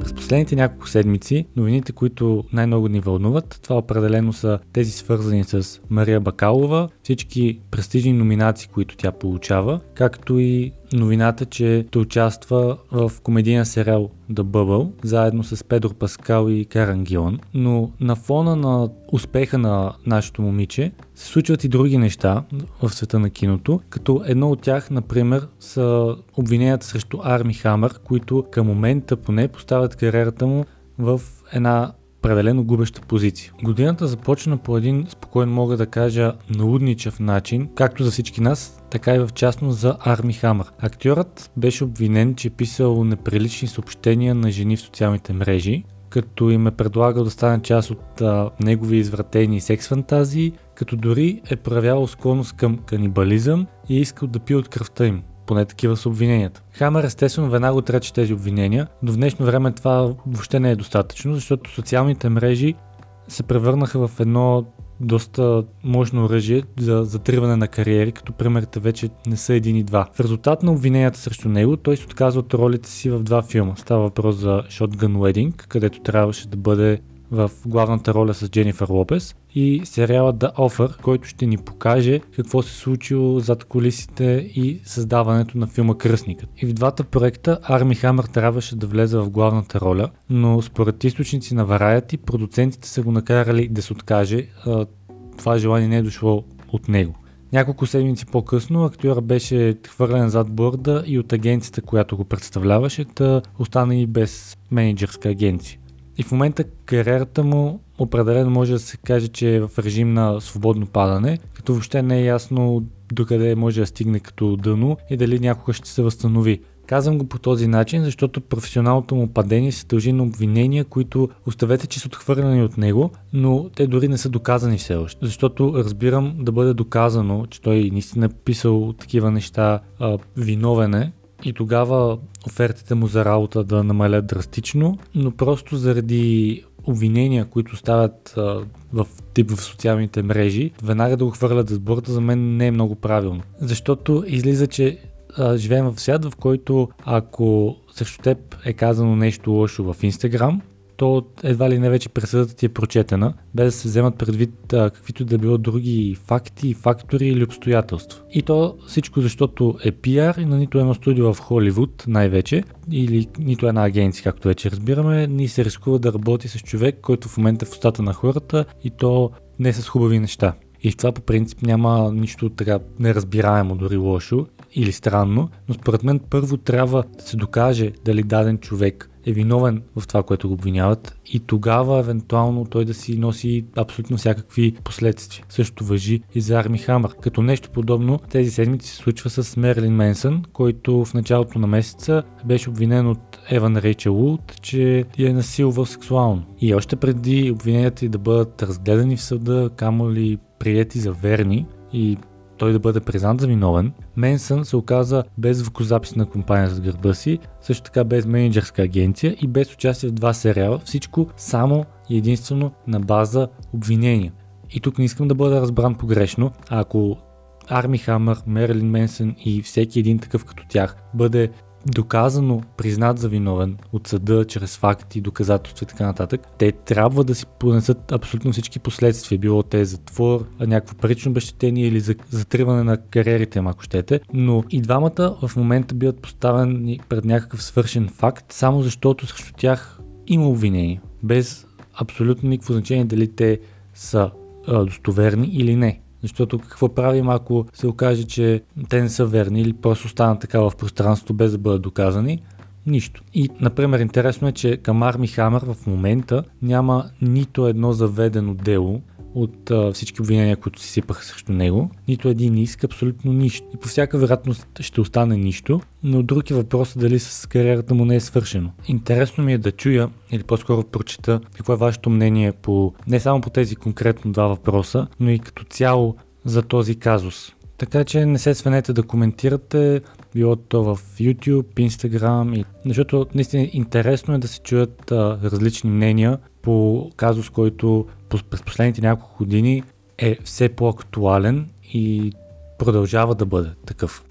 През последните няколко седмици новините, които най-много ни вълнуват, това определено са тези свързани с Мария Бакалова, всички престижни номинации, които тя получава, както и новината, че ще участва в комедийен сериал The Bubble, заедно с Педро Паскал и Каран Гион. Но на фона на успеха на нашето момиче се случват и други неща в света на киното, като едно от тях, например, са обвиненията срещу Арми Хамър, които към момента поне поставят кариерата му в една определено губеща позиция. Годината започна по един, спокойно мога да кажа, налудничав начин, както за всички нас, така и в частност за Арми Хамър. Актьорът беше обвинен, че е писал неприлични съобщения на жени в социалните мрежи, като им е предлагал да стане част от а, негови извратени секс фантазии, като дори е проявявал склонност към канибализъм и е искал да пие от кръвта им поне такива са обвиненията. Хамер естествено веднага отрече тези обвинения, но в днешно време това въобще не е достатъчно, защото социалните мрежи се превърнаха в едно доста мощно оръжие за затриване на кариери, като примерите вече не са един и два. В резултат на обвиненията срещу него, той се отказва от ролите си в два филма. Става въпрос за Shotgun Wedding, където трябваше да бъде в главната роля с Дженифър Лопес и сериала The Offer, който ще ни покаже какво се случило зад колисите и създаването на филма Кръстникът. И в двата проекта Арми Хамър трябваше да влезе в главната роля, но според източници на Variety, продуцентите са го накарали да се откаже. Това желание не е дошло от него. Няколко седмици по-късно актьора беше хвърлен зад борда и от агенцията, която го представляваше, да остана и без менеджерска агенция. И в момента кариерата му определено може да се каже, че е в режим на свободно падане, като въобще не е ясно докъде може да стигне като дъно и дали някога ще се възстанови. Казвам го по този начин, защото професионалното му падение се дължи на обвинения, които оставете, че са отхвърлени от него, но те дори не са доказани все още. Защото разбирам да бъде доказано, че той наистина е писал такива неща, а, виновен е, и тогава офертите му за работа да намалят драстично, но просто заради обвинения, които стават в тип в социалните мрежи, веднага да го хвърлят за сборта, за мен не е много правилно. Защото излиза, че а, живеем в свят, в който ако срещу теб е казано нещо лошо в Инстаграм, то едва ли не вече присъдата ти е прочетена, без да се вземат предвид а, каквито да било други факти, фактори или обстоятелства. И то всичко защото е пиар и на нито едно студио в Холивуд най-вече, или нито една агенция, както вече разбираме, ни се рискува да работи с човек, който в момента е в устата на хората и то не с хубави неща. И в това по принцип няма нищо така неразбираемо, дори лошо или странно, но според мен първо трябва да се докаже дали даден човек е виновен в това, което го обвиняват и тогава евентуално той да си носи абсолютно всякакви последствия. Също въжи и за Арми Хамър. Като нещо подобно тези седмици се случва с Мерлин Менсън, който в началото на месеца беше обвинен от Еван Рейчел Вуд, че я е насилвал сексуално. И още преди обвиненията да бъдат разгледани в съда, камо ли прияти за верни и той да бъде признат за виновен, Менсън се оказа без звукозапис на компания с гърба си, също така без менеджерска агенция и без участие в два сериала, всичко само и единствено на база обвинения. И тук не искам да бъда разбран погрешно, а ако Арми Хамър, Мерлин Менсън и всеки един такъв като тях бъде доказано признат за виновен от съда, чрез факти, доказателства и така нататък, те трябва да си понесат абсолютно всички последствия, било те затвор, някакво парично обещетение или за, затриване на кариерите, ако щете. Но и двамата в момента биват поставени пред някакъв свършен факт, само защото срещу тях има обвинение, без абсолютно никакво значение дали те са достоверни или не. Защото какво правим, ако се окаже, че те не са верни или просто останат така в пространството без да бъдат доказани? Нищо. И, например, интересно е, че към Арми Хамър в момента няма нито едно заведено дело от а, всички обвинения, които си сипаха срещу него. Нито един не иска абсолютно нищо. И по всяка вероятност ще остане нищо, но друг е въпрос дали с кариерата му не е свършено. Интересно ми е да чуя, или по-скоро прочета, какво е вашето мнение по не само по тези конкретно два въпроса, но и като цяло за този казус. Така че не се свенете да коментирате, било то в YouTube, Instagram, и... защото наистина интересно е да се чуят а, различни мнения по казус, който през последните няколко години е все по-актуален и продължава да бъде такъв.